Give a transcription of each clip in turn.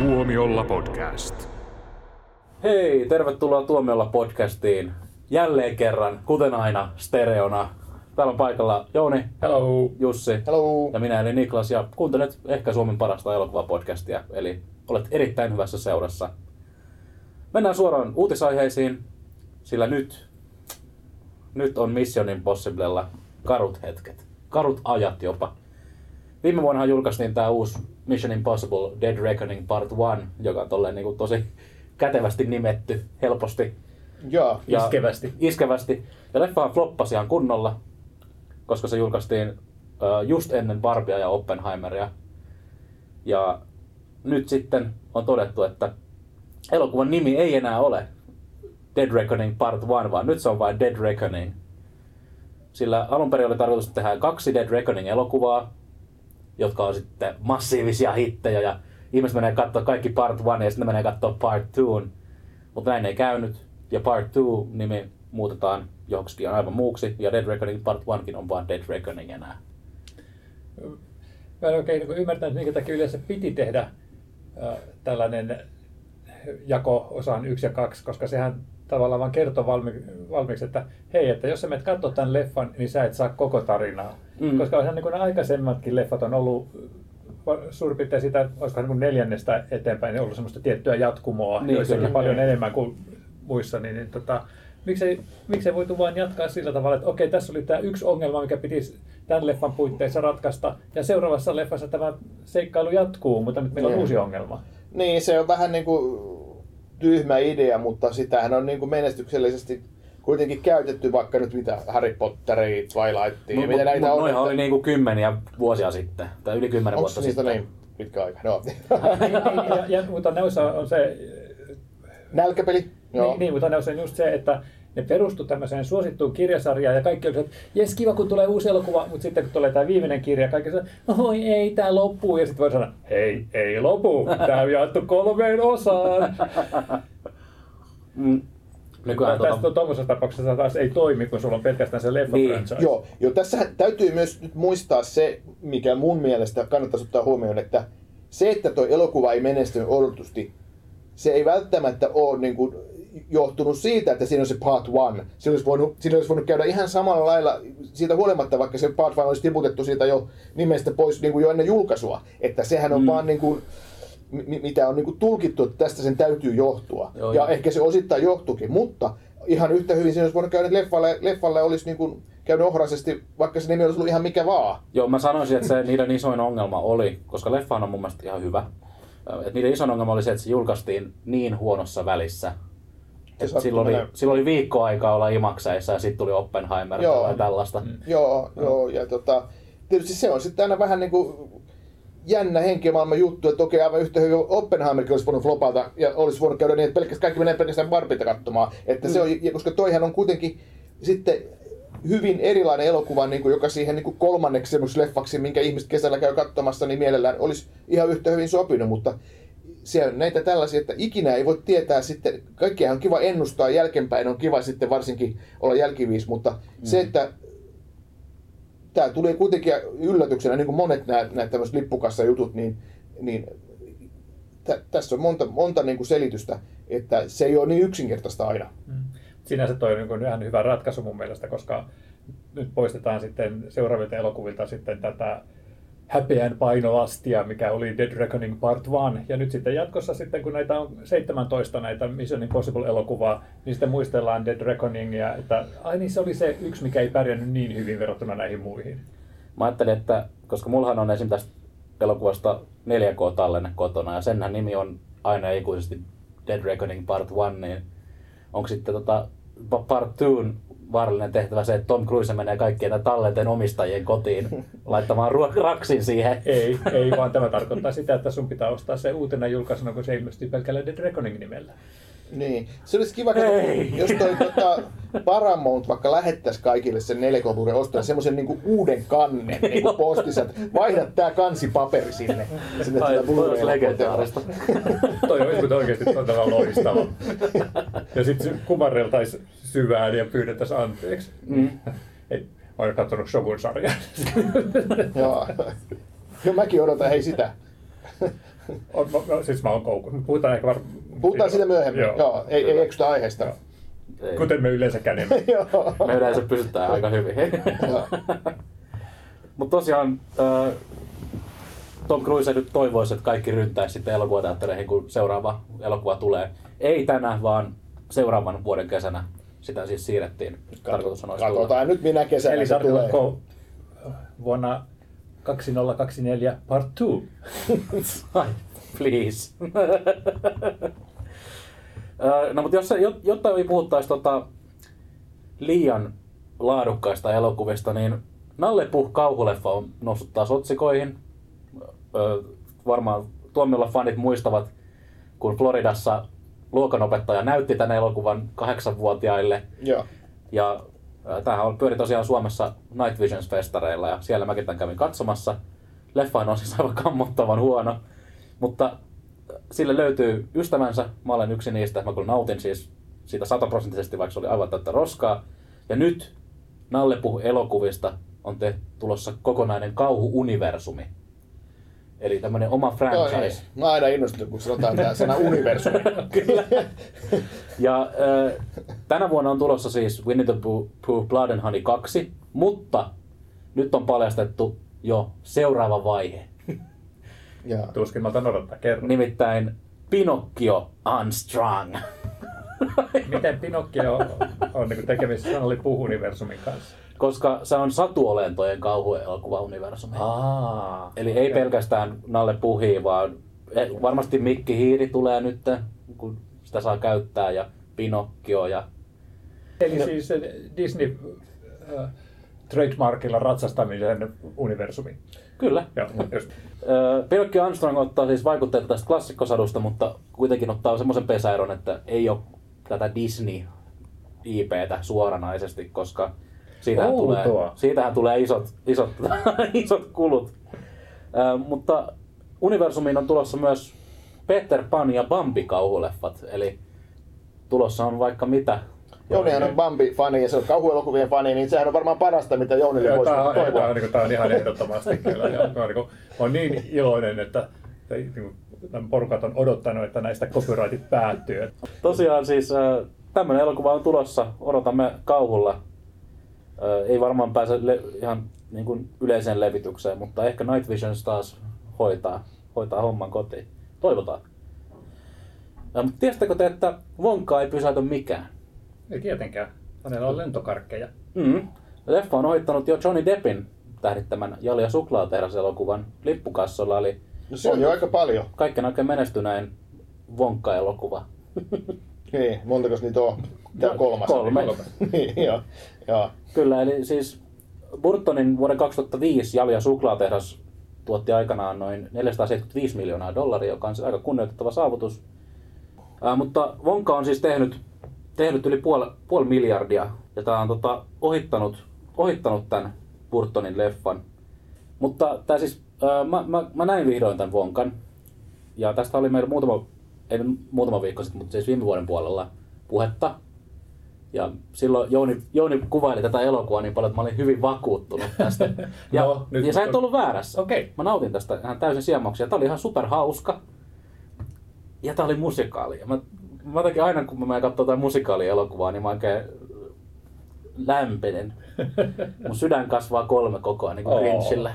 Tuomiolla podcast. Hei, tervetuloa Tuomiolla podcastiin. Jälleen kerran, kuten aina, stereona. Täällä on paikalla Jouni, Hello. Jussi Hello. ja minä eli Niklas. Ja kuuntelet ehkä Suomen parasta elokuvapodcastia, eli olet erittäin hyvässä seurassa. Mennään suoraan uutisaiheisiin, sillä nyt, nyt on Mission Impossiblella karut hetket. Karut ajat jopa. Viime vuonna julkaistiin tämä uusi Mission Impossible Dead Reckoning Part 1, joka on tolleen niin tosi kätevästi nimetty, helposti Joo. ja Iskevästi. Iskevästi. Ja leffa floppasi ihan kunnolla, koska se julkaistiin just ennen Barbia ja Oppenheimeria. Ja nyt sitten on todettu, että elokuvan nimi ei enää ole Dead Reckoning Part 1, vaan nyt se on vain Dead Reckoning. Sillä alun perin oli tarkoitus tehdä kaksi Dead Reckoning-elokuvaa, jotka on sitten massiivisia hittejä ja ihmiset menee katsoa kaikki Part 1 ja sitten ne menee katsoa Part 2. Mutta näin ei käynyt ja Part 2 nimi muutetaan joksikin aivan muuksi ja Dead Reckoning Part 1 on vaan Dead Reckoning enää. Mä en oikein niin ymmärtänyt, minkä takia yleensä piti tehdä äh, tällainen jako osaan yksi ja kaksi, koska sehän tavallaan vaan kertoo valmi, valmiiksi, että hei, että jos sä menet katsoa tämän leffan, niin sä et saa koko tarinaa. Mm. Koska ihan niin kuin ne aikaisemmatkin leffat on ollut suurin piirtein sitä, olisiko niin kuin neljännestä eteenpäin, niin ollut semmoista tiettyä jatkumoa, Niin, niin, joissakin kyllä. paljon enemmän kuin muissa, niin, niin tota, miksei, miksei voitu vain jatkaa sillä tavalla, että okei, tässä oli tämä yksi ongelma, mikä piti tämän leffan puitteissa ratkaista, ja seuraavassa leffassa tämä seikkailu jatkuu, mutta nyt meillä on Niin. uusi ongelma. Niin, se on vähän niin kuin tyhmä idea, mutta sitähän on niin kuin menestyksellisesti kuitenkin käytetty vaikka nyt mitä Harry Potteria, Twilightia, Mut- mitä näitä on. noihän että- oli niinku kymmeniä vuosia sitten, tai yli kymmenen Onko vuotta sitten. niin pitkä aika? No. ja, ja, mutta noissa on se, Nälkäpeli? Joo. niin, niin, mutta noissa on just se, että ne perustu tämmöiseen suosittuun kirjasarjaan ja kaikki se, että jes kiva kun tulee uusi elokuva, mutta sitten kun tulee tämä viimeinen kirja, kaikki sanoo, oi ei, tämä loppuu. Ja sitten voi sanoa, hei, ei lopu, tämä on jaettu kolmeen osaan. Mm. Nykyään Tästä tota, on tuommoisessa tapauksessa taas ei toimi, kun sulla on pelkästään se leffa Niin. franchise. Joo, jo, tässä täytyy myös nyt muistaa se, mikä mun mielestä kannattaisi ottaa huomioon, että se, että tuo elokuva ei menestynyt odotusti, se ei välttämättä ole niin kuin, johtunut siitä, että siinä on se part one. Siinä olisi, voinut, siinä olisi voinut käydä ihan samalla lailla siitä huolimatta, vaikka se part one olisi tiputettu siitä jo nimestä pois niin kuin jo ennen julkaisua. Että sehän on mm. vaan niin kuin, mi- mitä on niin kuin tulkittu, että tästä sen täytyy johtua. Joo, ja joo. ehkä se osittain johtukin, mutta ihan yhtä hyvin siinä olisi voinut käydä leffalle, leffalle olisi niin kuin käynyt ohraisesti, vaikka se nimi olisi ollut ihan mikä vaan. Joo, mä sanoisin, että se niiden isoin ongelma oli, koska leffahan on mun mielestä ihan hyvä, että niiden isoin ongelma oli se, että se julkaistiin niin huonossa välissä. Et silloin, oli, silloin oli viikko aikaa olla imakseissa ja sitten tuli Oppenheimer Joo. tai tällaista. Mm. Joo, joo, ja tota, tietysti se on sitten aina vähän niin kuin jännä henkimaailman juttu, että okei, aivan yhtä hyvin Oppenheimerkin olisi voinut flopata ja olisi voinut käydä niin, että pelkästään, kaikki menee pelkästään Barbita katsomaan. Että se on, ja koska toihan on kuitenkin sitten hyvin erilainen elokuva, niin kuin, joka siihen niin kuin kolmanneksi leffaksi, minkä ihmiset kesällä käy katsomassa, niin mielellään olisi ihan yhtä hyvin sopinut, mutta on näitä tällaisia, että ikinä ei voi tietää sitten, kaikkea on kiva ennustaa jälkeenpäin, on kiva sitten varsinkin olla jälkiviis, mutta mm. se, että tämä tuli kuitenkin yllätyksenä, niin kuin monet nämä, nämä tämmöiset lippukassa-jutut, niin, niin tä, tässä on monta, monta niin kuin selitystä, että se ei ole niin yksinkertaista aina. Mm. Sinänsä toi on niin kuin ihan hyvä ratkaisu mun mielestä, koska nyt poistetaan sitten seuraavilta elokuvilta sitten tätä häpeän painolastia, mikä oli Dead Reckoning Part 1. Ja nyt sitten jatkossa sitten, kun näitä on 17 näitä Mission Impossible-elokuvaa, niin sitten muistellaan Dead Reckoningia, että ai niin se oli se yksi, mikä ei pärjännyt niin hyvin verrattuna näihin muihin. Mä ajattelin, että koska mullahan on esim. tästä elokuvasta 4K-tallenne kotona ja senhän nimi on aina ikuisesti Dead Reckoning Part 1, niin onko sitten tota pa- Part 2 vaarallinen tehtävä se, että Tom Cruise menee kaikkien näiden tallenten omistajien kotiin laittamaan ruo- raksin siihen. Ei, ei, vaan tämä tarkoittaa sitä, että sun pitää ostaa se uutena julkaisuna, kun se ilmestyy pelkällä Dead Reckoning nimellä. Niin. Se olisi kiva, kato, jos toi tota, Paramount vaikka lähettäisi kaikille sen 4 k ostajan semmoisen niinku uuden kannen niinku postissa, että vaihda tää kansipaperi sinne. sinne Ai, tätä toi olisi legendaarista. Toi olisi oikeasti todella loistava. Ja sitten kumarreltaisiin syvään ja pyydettäisiin anteeksi. Mm. Ei, mä oon katsonut Shogun-sarjaa. Joo. Joo, mäkin odotan hei sitä. On, no, siis mä oon koukku. Puhutaan ehkä var... Puhutaan siitä myöhemmin. Joo, Joo ei, ei eksytä aiheesta. Joo. Ei. Kuten me yleensä kädemme. Joo. Me yleensä pysytään aika hyvin. Joo. Mutta tosiaan äh, Tom Cruise nyt toivoisi, että kaikki ryntäisi sitten elokuvateattereihin, kun seuraava elokuva tulee. Ei tänä, vaan seuraavan vuoden kesänä. Sitä siis siirrettiin. Tarkoitus on olisi tulla. Katsotaan nyt minä kesänä Eli se tulee. vuonna 2024 part 2? Ai, please. No mutta jos, se- jot- jotta ei puhuttaisi tota liian laadukkaista elokuvista, niin Nalle Puh kauhuleffa on noussut taas otsikoihin. Varmaan tuomiolla fanit muistavat, kun Floridassa luokanopettaja näytti tämän elokuvan kahdeksanvuotiaille. Joo. Ja tämähän on, pyöri tosiaan Suomessa Night Visions-festareilla ja siellä mäkin tämän kävin katsomassa. Leffa on siis aivan kammottavan huono, mutta sille löytyy ystävänsä. Mä olen yksi niistä. Mä kyllä nautin siis siitä sataprosenttisesti, vaikka se oli aivan täyttä roskaa. Ja nyt Nalle puhu elokuvista on te tulossa kokonainen kauhu-universumi. Eli tämmöinen oma franchise. ei. Mä aina innostunut, kun sanotaan tämä sana universumi. Kyllä. Ja äh, tänä vuonna on tulossa siis Winnie the Pooh Blood and Honey 2, mutta nyt on paljastettu jo seuraava vaihe. Joo. Tuskin mä otan odottaa, kerro. Nimittäin Pinocchio Unstrung. Miten Pinocchio on, on niin tekemisissä oli puhuniversumin kanssa? Koska se on satuolentojen kauhuelokuva-universumi. Aa. Eli ei pelkästään Nalle Puhi, vaan eh, varmasti Mikki Hiiri tulee nyt, kun sitä saa käyttää, ja Pinocchio ja Eli siis se Disney äh, trademarkilla ratsastamisen universumi. Kyllä. Joo, just. Armstrong ottaa siis vaikutteita tästä klassikkosadusta, mutta kuitenkin ottaa semmoisen pesäeron, että ei ole tätä Disney IPtä suoranaisesti, koska siitähän tulee, Outoa. siitähän tulee isot, isot, isot kulut. Öö, mutta universumiin on tulossa myös Peter Pan ja Bambi kauhuleffat, eli tulossa on vaikka mitä. Jounihan on Bambi-fani ja se on kauhuelokuvien fani, niin sehän on varmaan parasta, mitä Jounille Joo, voisi Tämä on, tämä toivoa. on, niin tää on ihan ehdottomasti kyllä. Ja, oon niin kuin, oon niin iloinen, että että niin kuin, porukat on odottanut, että näistä copyrightit päättyy. Tosiaan siis äh, tämmöinen elokuva on tulossa, odotamme kauhulla. Äh, ei varmaan pääse le- ihan niin kuin yleiseen levitykseen, mutta ehkä Night Visions taas hoitaa, hoitaa homman kotiin. Toivotaan. Ja, mutta tiesittekö te, että Wonka ei pysäytä mikään? Ei tietenkään. Hänellä on lentokarkkeja. Mm. Leffa on ohittanut jo Johnny Deppin tähdittämän Jali ja suklaatehdas-elokuvan lippukassolla, eli No se on jo aika paljon. kaikkein oikein menestyneen Wonka-elokuva. Niin, montakos niitä on? Tämä on kolmas. Kolme. niin, joo. joo. Kyllä, eli siis Burtonin vuoden 2005 Jali ja suklaatehdas tuotti aikanaan noin 475 miljoonaa dollaria, joka on siis aika kunnioitettava saavutus. Ää, mutta Wonka on siis tehnyt, tehnyt yli puoli, puoli miljardia, ja tämä on tota, ohittanut, ohittanut tämän Burtonin leffan. Mutta tää siis, ää, mä, mä, mä, näin vihdoin tämän Wonkan, ja tästä oli meillä muutama, ei muutama viikko sitten, mutta siis viime vuoden puolella puhetta. Ja silloin Jouni, Jouni kuvaili tätä elokuvaa niin paljon, että mä olin hyvin vakuuttunut tästä. Ja, No, nyt- ja sä et ollut väärässä. Okei. Mä nautin tästä ihan täysin siemauksia. Tää oli ihan superhauska. Ja tää oli musikaali. Ja mä, mä jotenkin aina kun mä menen katsomaan jotain musikaalielokuvaa, niin mä oikein lämpenen. Mun sydän kasvaa kolme koko ajan, niin kuin. Grinchillä.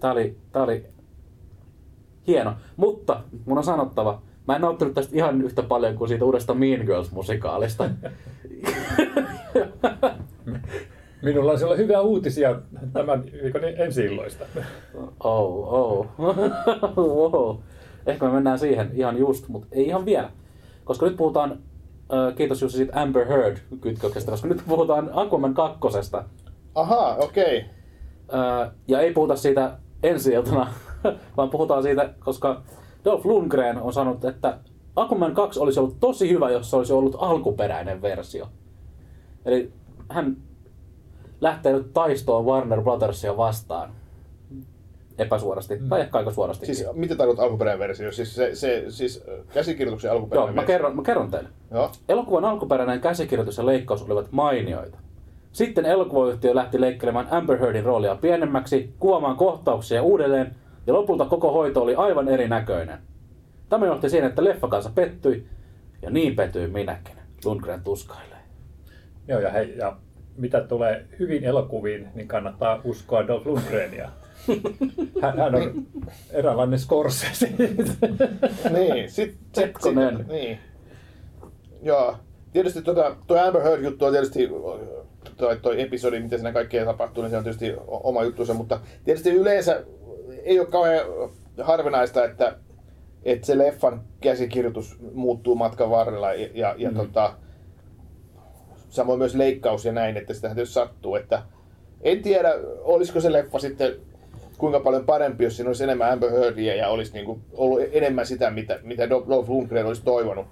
tää oli, tää oli hieno. Mutta mun on sanottava, mä en nauttinut tästä ihan yhtä paljon kuin siitä uudesta Mean Girls-musikaalista. Minulla on siellä hyviä uutisia tämän viikon ensi illoista. Oh, oh. wow. Ehkä me mennään siihen ihan just, mutta ei ihan vielä. Koska nyt puhutaan, äh, kiitos Jussi siitä Amber Heard-kytköksestä, koska nyt puhutaan Aquaman kakkosesta. Ahaa, okei. Äh, ja ei puhuta siitä ensi iltana, vaan puhutaan siitä, koska Dolph Lundgren on sanonut, että Aquaman 2 olisi ollut tosi hyvä, jos se olisi ollut alkuperäinen versio. Eli hän lähtee nyt taistoon Warner Brothersia vastaan. Epäsuorasti, tai ehkä aika suorasti. Siis mitä tarkoittaa alkuperäinen versio? Siis, se, se, siis käsikirjoituksen Joo, alkuperäinen mä versio? kerron, mä kerron teille. Joo. Elokuvan alkuperäinen käsikirjoitus ja leikkaus olivat mainioita. Sitten elokuvayhtiö lähti leikkelemään Amber Heardin roolia pienemmäksi, kuvaamaan kohtauksia uudelleen, ja lopulta koko hoito oli aivan erinäköinen. Tämä johti siihen, että leffa kanssa pettyi, ja niin pettyi minäkin. Lundgren tuskailee. Joo, ja, hei, ja mitä tulee hyvin elokuviin, niin kannattaa uskoa Dolph Lundgrenia. Hän, hän on eräänlainen Scorsese. niin, sit, sit, Hetkonen. sit, niin. Joo. Tietysti tota, tuo Amber Heard juttu on tietysti toi, toi episodi, miten siinä kaikkea tapahtuu, niin se on tietysti oma juttusa, mutta tietysti yleensä ei ole kauhean harvinaista, että, että se leffan käsikirjoitus muuttuu matkan varrella ja, ja, ja Mm. tota, samoin myös leikkaus ja näin, että sitähän tietysti sattuu, että en tiedä, olisiko se leffa sitten kuinka paljon parempi, jos siinä olisi enemmän Amber Heardia ja olisi niin kuin ollut enemmän sitä, mitä, mitä Dolph Lundgren olisi toivonut.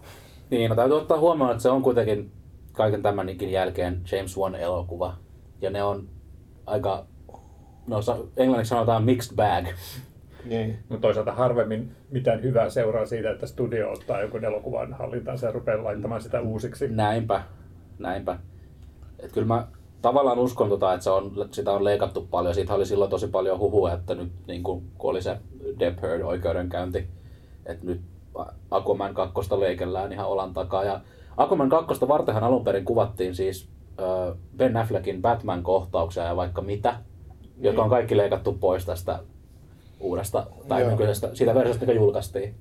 Niin, no täytyy ottaa huomioon, että se on kuitenkin kaiken tämänkin jälkeen James Wan-elokuva. Ja ne on aika, no englanniksi sanotaan mixed bag. Niin. Mutta toisaalta harvemmin mitään hyvää seuraa siitä, että studio ottaa jonkun elokuvan hallintaansa ja rupeaa laittamaan sitä uusiksi. Näinpä, näinpä. Et kyllä mä tavallaan uskon, tota, että se on, sitä on leikattu paljon. Siitä oli silloin tosi paljon huhua, että nyt niin kun, kun oli se Depp Heard oikeudenkäynti, että nyt Aquaman 2 leikellään ihan olan takaa. Ja Aquaman 2 vartenhan alun perin kuvattiin siis Ben Affleckin Batman-kohtauksia ja vaikka mitä, jotka on kaikki leikattu pois tästä uudesta, tai Joo. nykyisestä, siitä versiosta, mikä julkaistiin.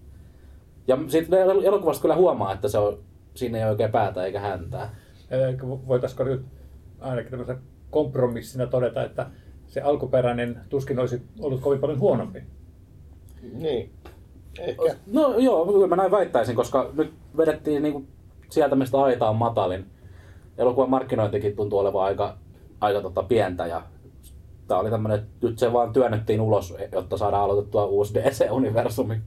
Ja sitten elokuvasta kyllä huomaa, että se on, siinä ei oikein päätä eikä häntää. Voitaisiko nyt ainakin tämmöisenä kompromissina todeta, että se alkuperäinen tuskin olisi ollut kovin paljon huonompi. Niin. Ehkä. No joo, kyllä mä näin väittäisin, koska nyt vedettiin niinku sieltä, mistä aita on matalin. Elokuvan markkinointikin tuntuu olevan aika, aika tota pientä ja tää oli tämmönen, että nyt se vaan työnnettiin ulos, jotta saadaan aloitettua uusi DC-universumi.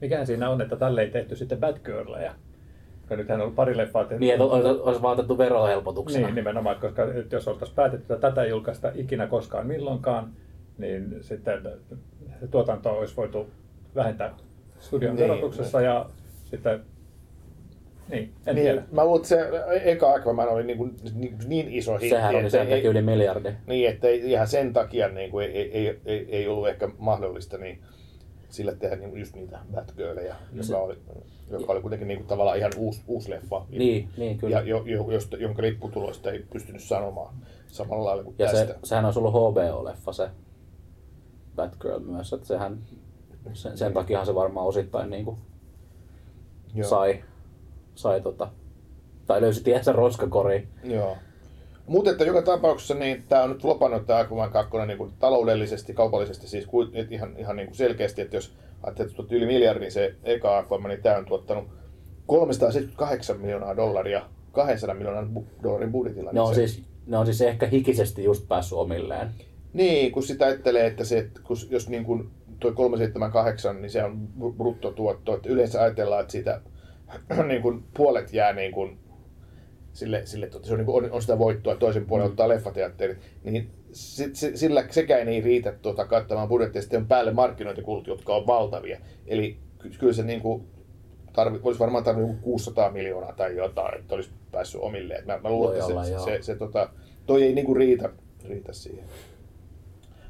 Mikähän siinä on, että tälle ei tehty sitten Batgirlia? Koska nythän on ollut pari leffaa tehty. Niin, että olisi, olisi vaan otettu verohelpotuksena. Niin, nimenomaan, koska nyt jos oltaisiin päätetty, että tätä ei julkaista ikinä koskaan milloinkaan, niin sitten se tuotanto olisi voitu vähentää studion Niin, verotuksessa ja sitten, niin, en Niin, tiedä. mä luulen, että se eka Aquaman oli niin, kuin, niin, niin iso hitti, Sehän oli että sen takia ei, yli miljardi. niin, että ihan sen takia niin kuin, ei, ei, ei, ei, ollut ehkä mahdollista niin sille tehdä niin, just niitä Batgirleja, joka oli, joka oli kuitenkin niin kuin, tavallaan ihan uusi, uusi leffa. Niin, niin kyllä. Ja jo, jo, josta, jonka lipputuloista ei pystynyt sanomaan samalla lailla kuin Ja tästä. se, sehän olisi ollut HBO-leffa se Batgirl myös, että sehän, sen, sen takiahan se varmaan osittain niin kuin Joo. sai, sai tota, tai löysi tiensä roskakoriin. Joo. Mutta että joka tapauksessa niin tämä on nyt lopannut tämä Aquaman 2 niin kuin taloudellisesti, kaupallisesti siis ihan, ihan niin kuin selkeästi, että jos ajattelet, että yli miljardin se eka Aquaman, niin tämä on tuottanut 378 miljoonaa dollaria 200 miljoonan bu- dollarin budjetilla. Ne on, se, siis, ne on siis ehkä hikisesti just päässyt omilleen. Niin, kun sitä ajattelee, että se, että kun, jos niin kuin tuo 378, niin se on br- bruttotuotto, että yleensä ajatellaan, että siitä niin kuin puolet jää niin kuin sille, sille tuota, se on, niin kuin, on, on, sitä voittoa, toisen puolen ottaa leffateatterit, niin sit, sit, sillä sekään ei riitä tuota, kattamaan budjettia, sitten on päälle markkinointikulut, jotka on valtavia. Eli ky- kyllä se niin kuin, tarvi, olisi varmaan tarvinnut joku 600 miljoonaa tai jotain, että olisi päässyt omilleen. Mä, mä luulen, että se, joo. se, se, tota, toi ei niin kuin riitä, riitä siihen.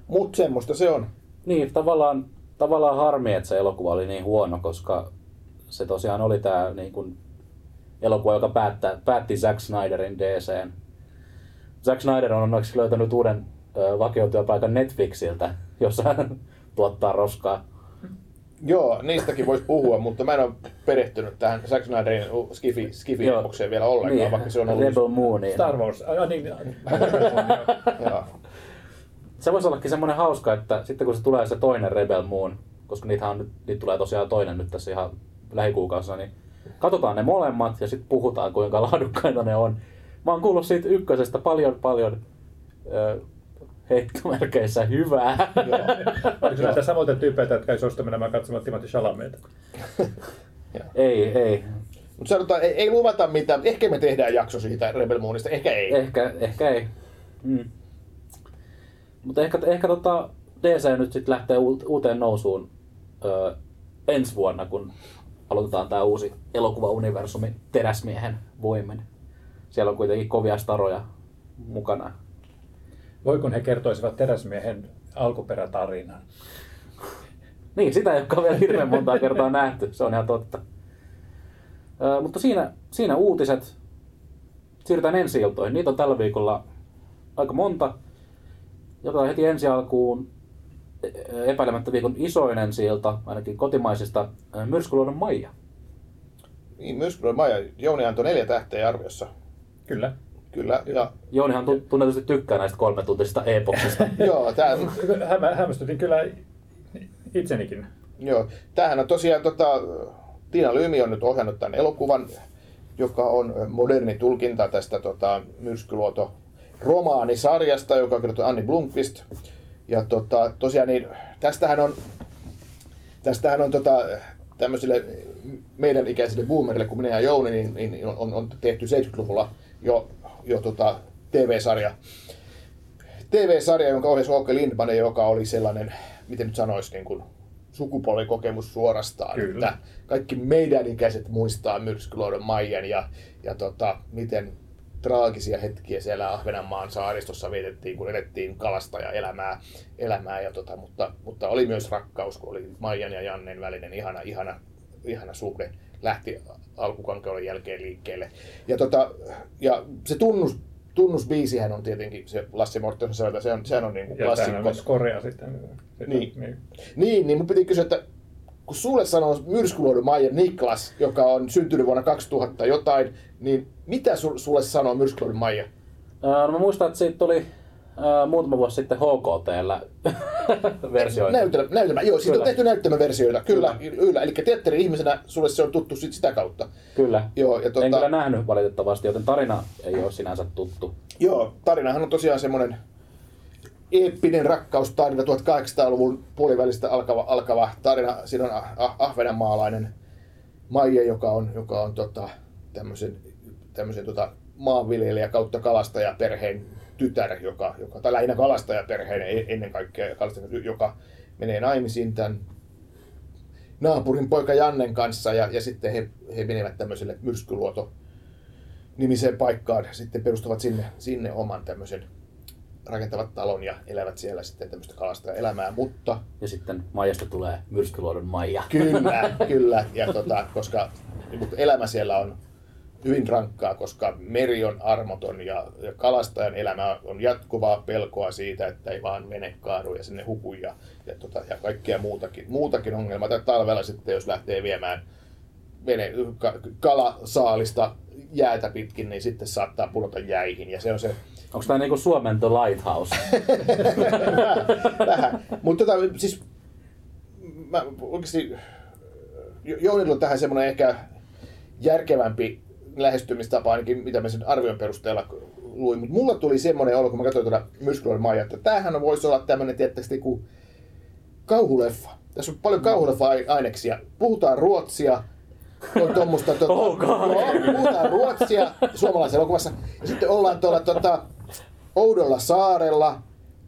Mutta semmoista se on. Niin, tavallaan, tavallaan harmi, että se elokuva oli niin huono, koska se tosiaan oli tämä niin kuin, elokuva, joka päättä, päätti Zack Snyderin DCn. Zack Snyder on onneksi löytänyt uuden ö, vakiotyöpaikan Netflixiltä, jossa hän tuottaa roskaa. Joo, niistäkin voisi puhua, mutta mä en ole perehtynyt tähän Zack Snyderin skifi, skifi Joo. vielä ollenkaan, niin, vaikka se on ollut... Rebel Mooniin. Star Wars, ah, niin, Joo. Se voisi ollakin semmoinen hauska, että sitten kun se tulee se toinen Rebel Moon, koska niitä, on, nyt- niitä tulee tosiaan toinen nyt tässä ihan lähikuukausina, niin katsotaan ne molemmat ja sitten puhutaan kuinka laadukkaita ne on. Mä oon kuullut siitä ykkösestä paljon paljon ö, heittomerkeissä hyvää. oliko näitä samoita tyypeitä, jotka ei suostu menemään katsomaan Timothy Chalameita? ei, ei. Mutta sanotaan, ei, ei luvata mitään. Ehkä me tehdään jakso siitä Rebel Moonista, ehkä ei. Ehkä, ehkä ei. Mm. Mutta ehkä, ehkä tota DC nyt sitten lähtee uut- uuteen nousuun ö, ensi vuonna, kun aloitetaan tämä uusi elokuva-universumi Teräsmiehen voimin. siellä on kuitenkin kovia staroja mukana. Voi kun he kertoisivat teräsmiehen alkuperätarinan. Niin, sitä ei olekaan vielä hirveän montaa kertaa nähty, se on ihan totta. Ö, mutta siinä, siinä uutiset. Siirrytään ensi iltoihin. Niitä on tällä viikolla aika monta. Jotain heti ensi alkuun epäilemättä viikon isoin ensi ilta, ainakin kotimaisista, Myrskyluodon Maija. Niin, myös kyllä Maja, Jouni antoi neljä tähteä arviossa. Kyllä. Kyllä, ja Joonihan tu- tunnetusti tykkää näistä kolmetuntisista epoksista. joo, tää, Hämä, hämmästytin kyllä itsenikin. joo, tämähän on tosiaan, tota, Tiina Lymi on nyt ohjannut tämän elokuvan, joka on moderni tulkinta tästä tota, Myrskyluoto romaanisarjasta, joka on kirjoitettu Anni Blomqvist. Ja tota, tosiaan niin, tästähän on, tästähän on tota, tämmöisille meidän ikäisille boomerille, kun minä ja Jouni, niin, niin on, on tehty 70-luvulla jo, jo tota, TV-sarja. TV-sarja, jonka ohjasi Åke Lindman, joka oli sellainen, miten nyt sanoisi, niin kuin sukupolvikokemus suorastaan. Kyllä. Että kaikki meidän ikäiset muistaa Myrskyluodon Maijan ja, ja tota, miten traagisia hetkiä siellä Ahvenanmaan saaristossa vietettiin, kun elettiin kalasta ja elämää, elämää ja tota, mutta, mutta, oli myös rakkaus, kun oli Maijan ja Jannen välinen ihana, ihana, ihana suhde lähti alkukankeuden jälkeen liikkeelle. Ja, tota, ja se tunnus, tunnusbiisihän on tietenkin se Lassi Mortensen säveltä, se on, sehän on niin kuin Ja tämähän on klassikko. myös Korea sitten. sitten Niin. niin. Niin, niin mun piti kysyä, että kun sulle sanoo Myrskyluodon Maija Niklas, joka on syntynyt vuonna 2000 jotain, niin mitä su, sulle sanoo Myrskyluodon Maija? Ö, no mä muistan, että siitä tuli ö, muutama vuosi sitten HKTllä versioita. Näytelmä, näytelmä. Joo, siitä Kyllä. on tehty näytelmäversioita, kyllä, kyllä. Eli teatteri-ihmisenä sulle se on tuttu sit sitä kautta. Kyllä. Joo, ja En tota, kyllä nähnyt valitettavasti, joten tarina ei ole sinänsä tuttu. Joo, tarinahan on tosiaan semmoinen eeppinen rakkaustarina 1800-luvun puolivälistä alkava, alkava tarina. Siinä on ah- ah- ahvenanmaalainen Maija, joka on, joka on tota, tämmöisen, tämmöisen tota, maanviljelijä kautta kalastajaperheen tytär, joka, joka, tai lähinnä kalastajaperheen e- ennen kaikkea, kalastaja, joka menee naimisiin tämän naapurin poika Jannen kanssa ja, ja sitten he, he menevät tämmöiselle myrskyluoto nimiseen paikkaan, sitten perustavat sinne, sinne oman tämmöisen rakentavat talon ja elävät siellä sitten tämmöistä kalastajaelämää, mutta Ja sitten Maijasta tulee Myrskyluodon Maija. Kyllä, kyllä. Ja tota, koska mutta elämä siellä on hyvin rankkaa, koska meri on armoton ja, ja kalastajan elämä on jatkuvaa pelkoa siitä, että ei vaan vene kaadu ja sinne huku ja, ja, tota, ja kaikkea muutakin, muutakin ongelmaa. Tai talvella sitten, jos lähtee viemään vene, ka, kalasaalista jäätä pitkin, niin sitten saattaa pudota jäihin. Ja se on se Onko tämä niinku Suomen The Lighthouse? vähän. Mutta tota, siis mä oikeasti Jo- Jounilla on tähän semmoinen ehkä järkevämpi lähestymistapa ainakin, mitä mä sen arvion perusteella luin. Mutta mulla tuli semmoinen olo, kun mä katsoin tuota Myrskyloiden Maija, että tämähän voisi olla tämmöinen, tietysti kuin kauhuleffa. Tässä on paljon kauhuleffa-aineksia. Puhutaan ruotsia, on tuommoista... Tota, Oh puhutaan ruotsia suomalaisessa elokuvassa. Ja sitten ollaan tuolla tota, oudolla saarella.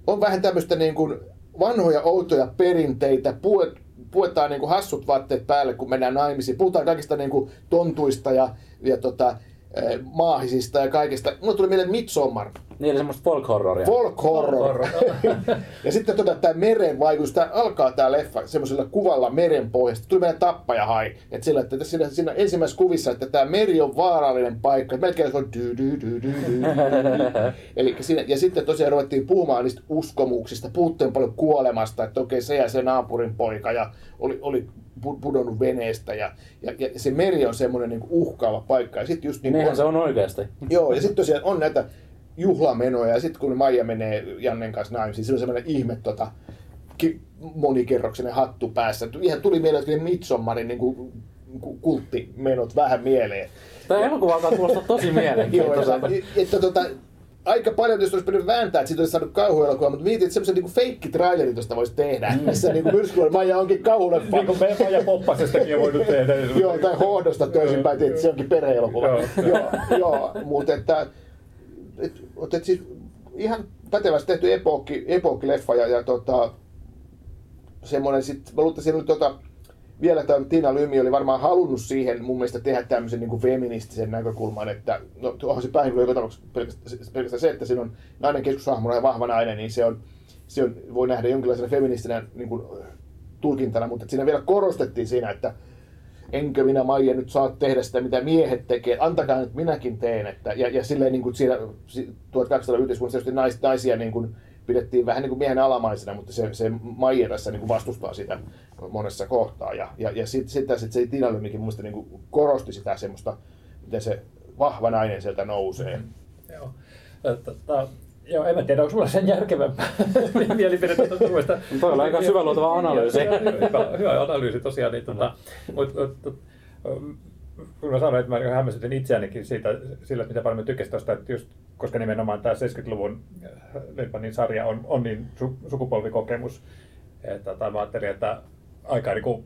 On vähän tämmöistä niin kuin vanhoja outoja perinteitä. Puet, puetaan niin kuin hassut vaatteet päälle, kun mennään naimisiin. Puhutaan kaikista niin kuin tontuista ja, ja tota, eh, maahisista ja kaikesta. Mulle tuli mieleen Midsommar. Niin, eli semmoista folk horroria. Folk horror. ja sitten tota, tämä meren vaikutus, tämä alkaa tämä leffa semmoisella kuvalla meren pohjasta. Tuli meidän tappaja hai. Että sillä, että siinä, siinä ensimmäisessä kuvissa, että tämä meri on vaarallinen paikka. Melkein se on dy, dy, dy, dy, dy. Eli siinä, ja sitten tosiaan ruvettiin puhumaan niistä uskomuksista. Puhuttiin paljon kuolemasta, että okei se ja se naapurin poika ja oli, oli pu- pudonnut veneestä. Ja, ja, ja se meri on semmoinen niin uhkaava paikka. Ja sitten just niin Niinhän on- se on oikeasti. Joo, ja sitten tosiaan on näitä juhlamenoja, ja sitten kun Maija menee Jannen kanssa naimisiin, sillä on semmoinen ihme tota, ki- monikerroksinen hattu päässä. Ihan tuli mieleen, että Midsommarin niin kuin, kulttimenot vähän mieleen. Tämä elokuva alkaa kuulostaa tosi Joo, mielenkiintoiselta. että, että, tota, aika paljon tietysti olisi pitänyt vääntää, että siitä olisi saanut kauhuelokuva, mutta mietin, että semmoisen niin feikki-trailerin tuosta voisi tehdä, missä niin Myrskyluodon Maija onkin kauhuleffa. Niin kuin me ja Poppasestakin on voinut tehdä. Joo, tai hohdosta toisinpäin, että se onkin perhe-elokuva. Joo. joo, joo, mutta että, et, et, siis ihan pätevästi tehty epokki, epokki-leffa ja, ja tota, semmoinen sit, mä luulen, että tota, vielä tämä Tiina Lymi oli varmaan halunnut siihen mun mielestä tehdä tämmöisen niin kuin feministisen näkökulman, että no onhan se päihin joka tapauksessa pelkästään, pelkästään se, että siinä on nainen keskushahmona ja vahva nainen, niin se on, se on, voi nähdä jonkinlaisena feministinä niin kuin, tulkintana, mutta siinä vielä korostettiin siinä, että enkö minä Maija nyt saa tehdä sitä, mitä miehet tekee, antakaa nyt minäkin teen. Että, ja, ja silleen niin kuin siinä 1800 yhteiskunnassa nais, naisia niin kuin, pidettiin vähän niin kuin miehen alamaisena, mutta se, se Maija tässä niin kuin vastustaa sitä monessa kohtaa. Ja, ja, ja sitten sit, sit, se Tiina Lymikin mun niin kuin korosti sitä semmoista, miten se vahva nainen sieltä nousee. Mm, joo. Tota, Joo, en mä tiedä, onko sulla sen järkevämpää mielipidettä tuosta. Tuo on aika syväluotava analyysi. hyvä, hyvä analyysi tosiaan. Niin, tota, mut, mut, kun mä sanoin, että mä hämmästytin itseänikin siitä, sillä, mitä paljon mä tykkäsin tuosta, että just, koska nimenomaan tämä 70-luvun Lempanin sarja on, on niin su, sukupolvikokemus, että tota, mä ajattelin, että aika niin kuin,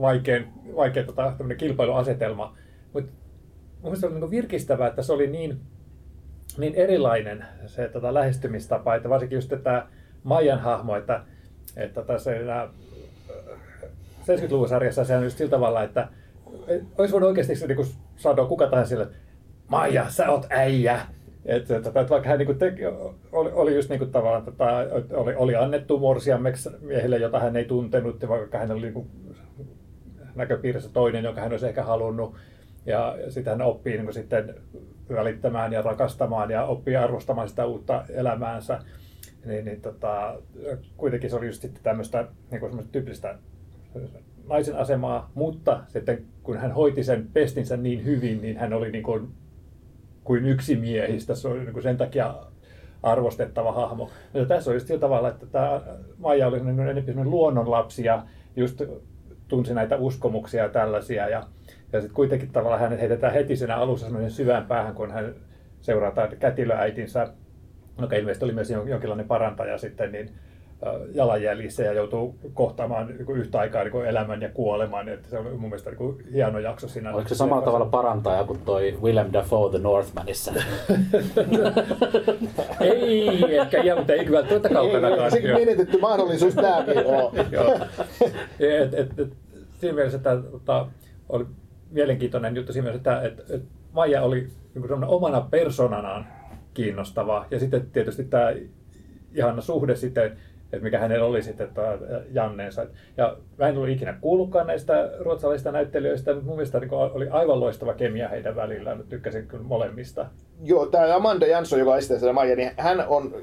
vaikein, vaikea tota, kilpailuasetelma, mutta mun mielestä oli niin virkistävää, että se oli niin niin erilainen se tota, lähestymistapa, että varsinkin just tämä Maijan hahmo, että, että tässä 70-luvun sarjassa se on just sillä tavalla, että olisi voinut oikeasti se, niin sanoa kuka tahansa sille, että Maija, sä oot äijä. Että, että, että vaikka hän niin teki, oli, oli just niin tavallaan, että oli, oli annettu morsiammeksi miehille, jota hän ei tuntenut, vaikka hän oli niin näköpiirissä toinen, joka hän olisi ehkä halunnut. Ja sitten hän oppii niin sitten välittämään ja rakastamaan ja oppii arvostamaan sitä uutta elämäänsä. Niin, niin tota, kuitenkin se oli just sitten tämmöistä niin tyypillistä naisen asemaa, mutta sitten kun hän hoiti sen pestinsä niin hyvin, niin hän oli niin kuin, kuin yksi miehistä. Se oli niin kuin sen takia arvostettava hahmo. Ja tässä oli sillä tavalla, että tämä Maija oli enemmän luonnonlapsi ja just tunsi näitä uskomuksia ja tällaisia. Ja, ja sitten kuitenkin tavallaan hänet heitetään heti siinä alussa syvään päähän, kun hän seuraa kätilöäitinsä, joka ilmeisesti oli myös jonkinlainen parantaja sitten, niin jalanjäljissä ja joutuu kohtaamaan niin yhtä aikaa niin elämän ja kuoleman. Että se on mun mielestä niin hieno jakso siinä. Oliko se samalla tavalla parantaja kuin toi Willem Dafoe The Northmanissa? ei ehkä ihan, mutta ei kyllä tuota kaukana. Sekin menetetty mahdollisuus tämäkin on. et, et, et, siinä mielessä että, että, oli mielenkiintoinen juttu siinä että, että, että Maija oli niin omana persoonanaan kiinnostava. Ja sitten tietysti tämä ihana suhde sitten että mikä hänellä oli sitten että Janneensa. Ja mä en ollut ikinä kuullutkaan näistä ruotsalaisista näyttelijöistä, mutta mun mielestä niin oli aivan loistava kemia heidän välillään. Mä tykkäsin kyllä molemmista. Joo, tämä Amanda Jansson, joka esittää sitä Maija, niin hän on,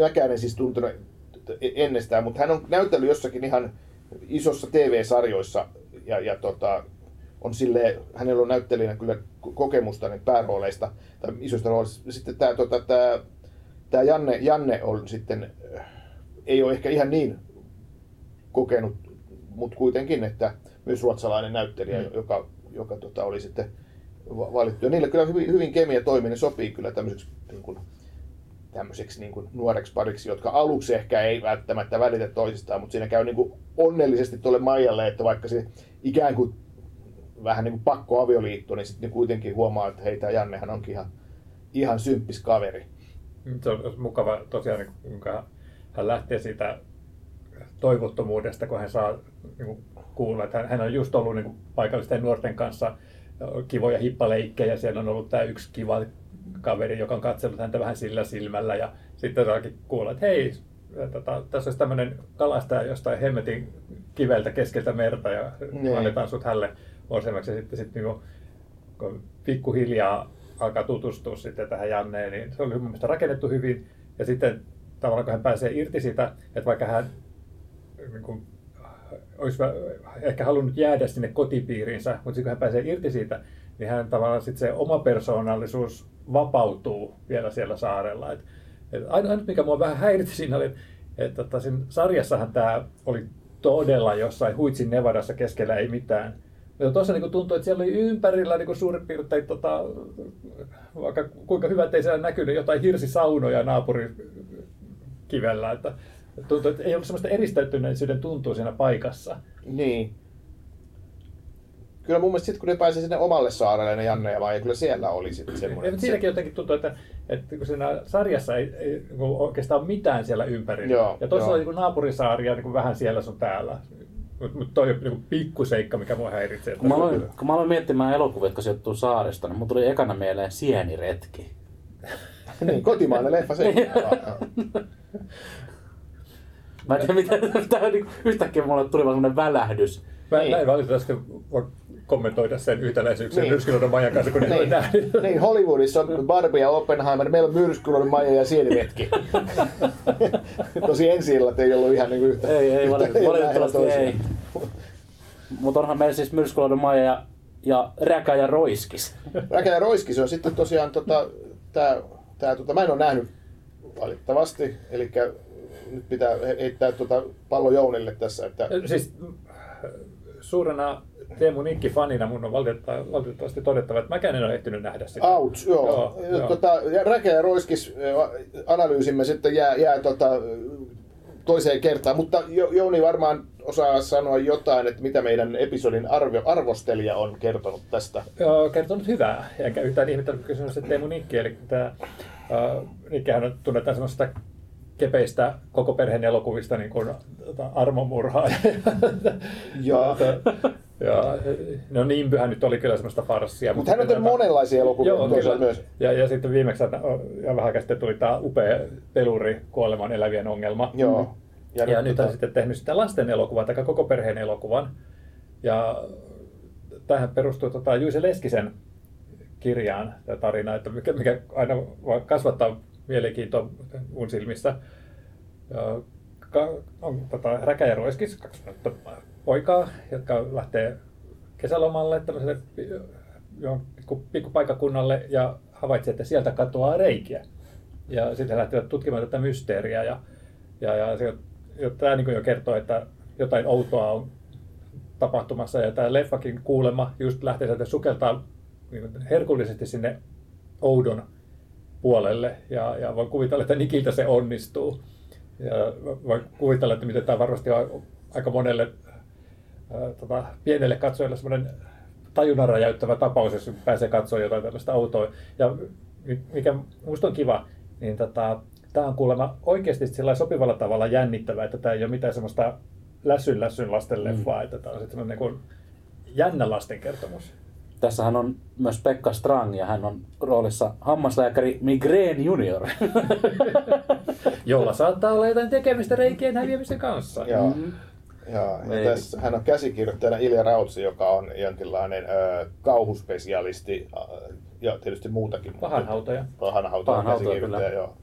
mäkään en siis tuntunut ennestään, mutta hän on näytellyt jossakin ihan isossa TV-sarjoissa ja, ja tota, on sille, hänellä on näyttelijänä kyllä kokemusta niin päärooleista tai isoista rooleista. Sitten tämä, tota, tämä, tämä Janne, Janne on sitten ei ole ehkä ihan niin kokenut, mutta kuitenkin, että myös ruotsalainen näyttelijä, mm. joka, joka tota, oli sitten valittu. Ja niille kyllä hyvin, hyvin kemia toimii, sopii kyllä tämmöiseksi, niin kuin, tämmöiseksi niin kuin nuoreksi pariksi, jotka aluksi ehkä ei välttämättä välitä toisistaan, mutta siinä käy niin kuin onnellisesti tuolle Maijalle, että vaikka se ikään kuin vähän niin kuin pakko avioliitto, niin sitten kuitenkin huomaa, että hei, tämä Jannehan onkin ihan, ihan symppis kaveri. Se on mukava tosiaan, niin hän lähtee siitä toivottomuudesta, kun hän saa niin kuin, kuulla, että hän on just ollut niin kuin, paikallisten nuorten kanssa kivoja hippaleikkejä. Siellä on ollut tämä yksi kiva kaveri, joka on katsellut häntä vähän sillä silmällä. Ja sitten saakin kuulla, että hei, tota, tässä olisi tämmöinen kalastaja jostain hemmetin kiveltä keskeltä merta ja niin. annetaan sut hälle Ja sitten, sitten niin kun pikkuhiljaa alkaa tutustua sitten tähän Janneen, niin se oli mun mielestä rakennettu hyvin. Ja sitten tavallaan kun hän pääsee irti siitä, että vaikka hän niin kuin, olisi ehkä halunnut jäädä sinne kotipiiriinsä, mutta sitten kun hän pääsee irti siitä, niin hän tavallaan sitten se oma persoonallisuus vapautuu vielä siellä saarella. Et, et aina, mikä mua vähän häiritti siinä oli, että et, tota, siinä sarjassahan tämä oli todella jossain Huitsin Nevadassa keskellä ei mitään. Ja tuossa niin tuntui, että siellä oli ympärillä niin suurin piirtein, tota, vaikka kuinka hyvä, ei siellä näkynyt jotain hirsisaunoja naapuri kivellä, että tuntuu, että ei ollut semmoista eristäytyneisyyden tuntua siinä paikassa. Niin. Kyllä mun mielestä sitten kun ne pääsivät sinne omalle saarelle, ne Janne ja Maija, kyllä siellä oli sitten semmoinen. Ja, siinäkin jotenkin tuntuu, että, että kun siinä sarjassa ei, ei niin oikeastaan mitään siellä ympärillä. Joo, ja tuossa oli niin naapurisaaria niin vähän siellä sun täällä. Mutta mut toi on niinku pikkuseikka, mikä mua häiritsee. Kun mä, aloin, kun mä aloin miettimään elokuvia, jotka sijoittuu saarista, niin mun tuli ekana mieleen Sieniretki. niin, kotimainen leffa se. Mä en tiedä, mitä, tää, niin, yhtäkkiä mulle tuli vaan semmonen välähdys. Mä, Niin. mä en valitettavasti voi kommentoida sen yhtäläisyyksiä Niin. Myrskyluodon Majan kanssa, kun niin, nähnyt. niin, Hollywoodissa on Barbie ja Oppenheimer, meillä on Myrskyluodon Maija ja Sieniretki. Tosi ensi illat ei ollut ihan niin yhtä. Ei, ei, valitettavasti, ei. Mutta onhan meillä siis Myrskyluodon Maija ja, ja Räkä ja Roiskis. Räkä ja Roiski, se on sitten tosiaan, tota, tää, tää, tota, mä en ole nähnyt valitettavasti, eli nyt pitää he- heittää tota pallo Jounille tässä, että Siis suurena Teemu Nikki-fanina mun on valitettavasti, valitettavasti todettava, että mäkään en ole ehtinyt nähdä sitä. Ouch, joo. Joo, joo tota, ja Räkä ja Roiskis äh, analyysimme sitten jää, jää tota, toiseen kertaan, mutta Jo- Jouni varmaan osaa sanoa jotain, että mitä meidän episodin arvio, arvostelija on kertonut tästä. Joo, kertonut hyvää, enkä yhtään ihmettänyt, kysymys, että Teemu Nikki, eli tämä uh, Nikkihän on- tunnetaan semmoista kepeistä koko perheen elokuvista, niin kuin tota, armomurhaa. Joo. ja, no Nimbyhän nyt oli kyllä semmoista farssia. Mutta hän on tehnyt monenlaisia elokuvia Joo, kyllä. myös. Ja, ja sitten viimeksi ja vähän aikaa sitten tuli tämä upea peluri Kuoleman elävien ongelma. Joo. Ja, ja nyt on sitten tehnyt sitä lasten elokuvan, tai koko perheen elokuvan. Ja tähän perustuu tota Juise Leskisen kirjaan tämä tarina, että mikä, mikä aina kasvattaa mielenkiintoa mun silmissä. Ja on tota, Räkä ja Roiskis, poikaa, jotka lähtee kesälomalle tämmöiselle pi- johonkin pikku- pikkupaikkakunnalle ja havaitsee, että sieltä katoaa reikiä. Ja sitten he lähtevät tutkimaan tätä mysteeriä ja, ja, ja, se, ja tämä niin jo kertoo, että jotain outoa on tapahtumassa ja tämä leffakin kuulemma just lähtee sieltä sukeltaa niin herkullisesti sinne oudon puolelle ja, ja voin kuvitella, että Nikiltä se onnistuu. Ja voin kuvitella, että miten tämä varmasti on aika monelle ää, tota, pienelle katsojalle semmoinen tajunnan räjäyttävä tapaus, jos pääsee katsoa jotain tällaista autoa. Ja mi- mikä minusta on kiva, niin tota, tämä on kuulemma oikeasti sopivalla tavalla jännittävää, että tämä ei ole mitään semmoista läsyn läsyn lasten leffaa, että tämä on sitten semmoinen niin kuin jännä lasten kertomus. Tässähän on myös Pekka Strang ja hän on roolissa hammaslääkäri Migraine Junior. Jolla saattaa olla jotain tekemistä reikien häviämisen kanssa. Joo. Mm-hmm. Ja, Ei. ja tässä hän on käsikirjoittajana Ilja Rautsi, joka on jonkinlainen ö, kauhuspesialisti ö, ja tietysti muutakin. Pahanhautaja. Pahanhautaja Pahanhautaja, käsikirjoittaja, kyllä. joo.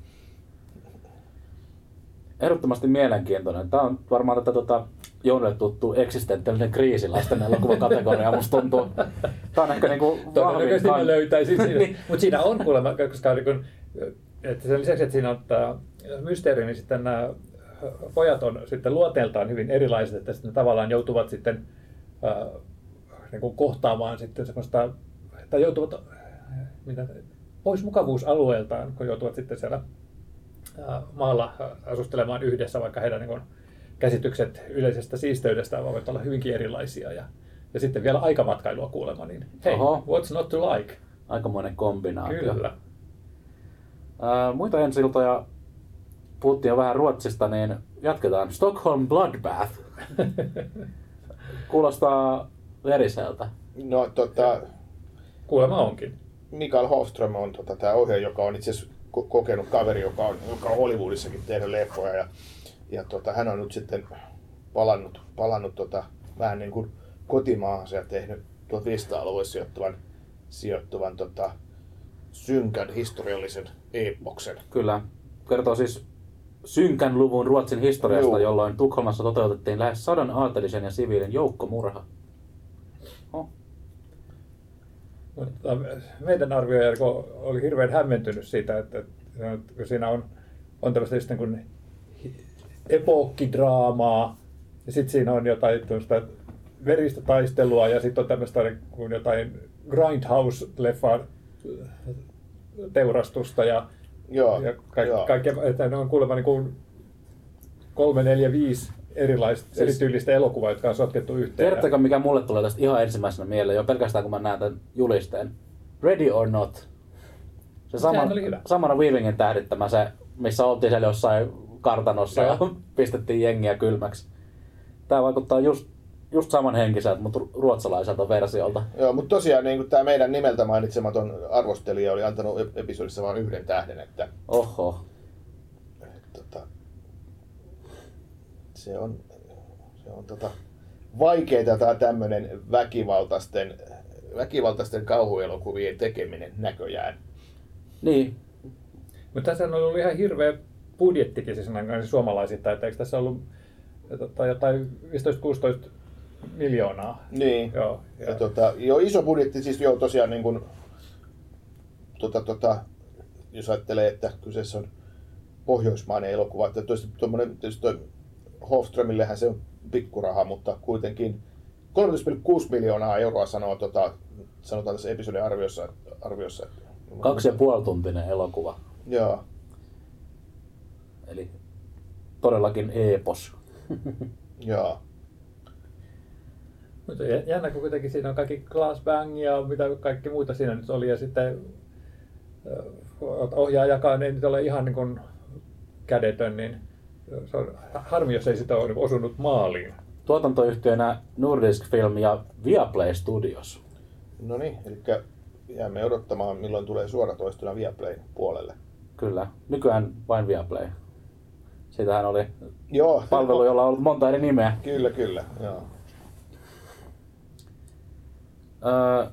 Ehdottomasti mielenkiintoinen. Tämä on varmaan tätä tota, Jounille tuttu eksistentiaalinen kriisi lasten elokuvan kategoria, musta tuntuu. Tämä on ehkä niinku vahvin Todennäköisesti mä löytäisin siinä. Niin. Mutta siinä on kuulemma, koska niin kun, että sen lisäksi, että siinä on tämä mysteeri, niin sitten nämä pojat on sitten luonteeltaan hyvin erilaiset, että sitten ne tavallaan joutuvat sitten äh, niin kuin kohtaamaan sitten semmoista, tai joutuvat mitä, pois mukavuusalueeltaan, kun joutuvat sitten siellä äh, maalla asustelemaan yhdessä, vaikka heidän niin kuin, käsitykset yleisestä siisteydestä voivat olla hyvinkin erilaisia. Ja, ja sitten vielä aikamatkailua kuulemma, niin hei, Oho. what's not to like? Aikamoinen kombinaatio. Kyllä. Ää, muita ensiltoja, puhuttiin jo vähän Ruotsista, niin jatketaan. Stockholm Bloodbath. Kuulostaa veriseltä. No tota, Kuulemma onkin. Mikael Hofström on tota, tämä ohjaaja, joka on itse asiassa ko- kokenut kaveri, joka on, joka on Hollywoodissakin tehnyt leffoja. Ja, ja tota, hän on nyt sitten palannut, palannut tota, vähän niin kuin kotimaahansa ja tehnyt 1500-luvulle sijoittuvan, sijoittuvan tota, synkän historiallisen epoksen. Kyllä. Kertoo siis synkän luvun Ruotsin historiasta, Juu. jolloin Tukholmassa toteutettiin lähes sadan aatelisen ja siviilin joukkomurha. Oh. Meidän arvioija oli hirveän hämmentynyt siitä, että, että kun siinä on, on tämmöistä just niin kuin epokkidraamaa, ja sitten siinä on jotain veristä taistelua, ja sitten on tämmöistä niin kuin jotain Grindhouse-leffan teurastusta, ja, Joo, ja ka- joo. kaikkea, että ne on kuulemma niin kuin kolme, neljä, viisi erilaista, Siis- erityylistä elokuvaa, jotka on sotkettu yhteen. Tiedättekö, mikä mulle tulee tästä ihan ensimmäisenä mieleen, jo pelkästään kun mä näen tämän julisteen? Ready or not. Se sama, samana Weavingin tähdittämä se, missä oltiin siellä jossain kartanossa ja Joo. pistettiin jengiä kylmäksi. Tää vaikuttaa just just samanhenkiseltä, mutta ruotsalaiselta versiolta. Joo, mutta tosiaan niin tämä meidän nimeltä mainitsematon arvostelija oli antanut ep- episodissa vain yhden tähden, että Oho. tota, se on, se on tota, vaikeaa tämä tämmöinen väkivaltaisten, väkivaltaisten kauhuelokuvien tekeminen näköjään. Niin, Mutta tässä on ollut ihan hirveä budjettikin siis ainakin suomalaisittain, että eikö tässä ollut tota, jotain 15-16 miljoonaa? Niin. Joo. Ja, ja tota, jo iso budjetti, siis joo tosiaan niin kuin, tota, tota, jos ajattelee, että kyseessä on pohjoismainen elokuva, että tietysti, tuommoinen, tietysti toi Hofströmillehän se on pikkuraha, mutta kuitenkin 13,6 miljoonaa euroa sanoo, tota, sanotaan tässä episodin arviossa. arviossa että, kaksi ja puoli tuntinen elokuva. Joo. Eli todellakin epos. Joo. Mutta jä- jännä, kun kuitenkin siinä on kaikki Glass Bang ja mitä kaikki muuta siinä nyt oli. Ja sitten ö, ohjaajakaan ei nyt ole ihan niin kuin kädetön, niin se on harmi, jos ei sitä ole osunut maaliin. Tuotantoyhtiönä Nordisk Film ja Viaplay Studios. No niin, eli jäämme odottamaan, milloin tulee suoratoistona Viaplayn puolelle. Kyllä. Nykyään vain Viaplay. Siitähän oli Joo. palvelu, jolla on ollut monta eri nimeä. Kyllä, kyllä. Joo. Öö,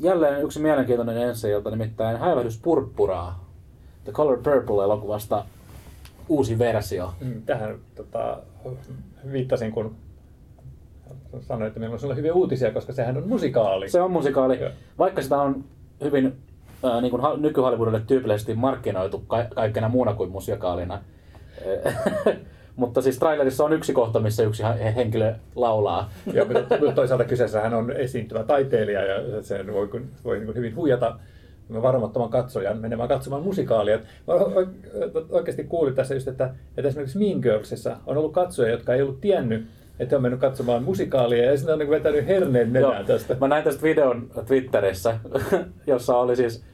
jälleen yksi mielenkiintoinen ensi ilta, nimittäin Häivähdys purppuraa. The Color Purple-elokuvasta uusi versio. Mm, Tähän tota, viittasin, kun sanoin, että meillä on sulle hyviä uutisia, koska sehän on musikaali. Se on musikaali, Joo. vaikka sitä on hyvin äh, niin kuin nyky-Hollywoodille tyypillisesti markkinoitu ka- kaikkena muuna kuin musikaalina. Mutta siis trailerissa on yksi kohta, missä yksi he- henkilö laulaa. Ja mutta toisaalta kyseessähän on esiintyvä taiteilija ja sen voi, voi niin hyvin huijata varmattoman katsojan menemään katsomaan musikaalia. Mä oikeasti kuulin tässä just, että, että esimerkiksi Mean Girlsissa on ollut katsoja, jotka ei ollut tiennyt, että on mennyt katsomaan musikaalia ja sitten on niin vetänyt herneen nenään Joo. tästä. Mä näin tästä videon Twitterissä, jossa oli siis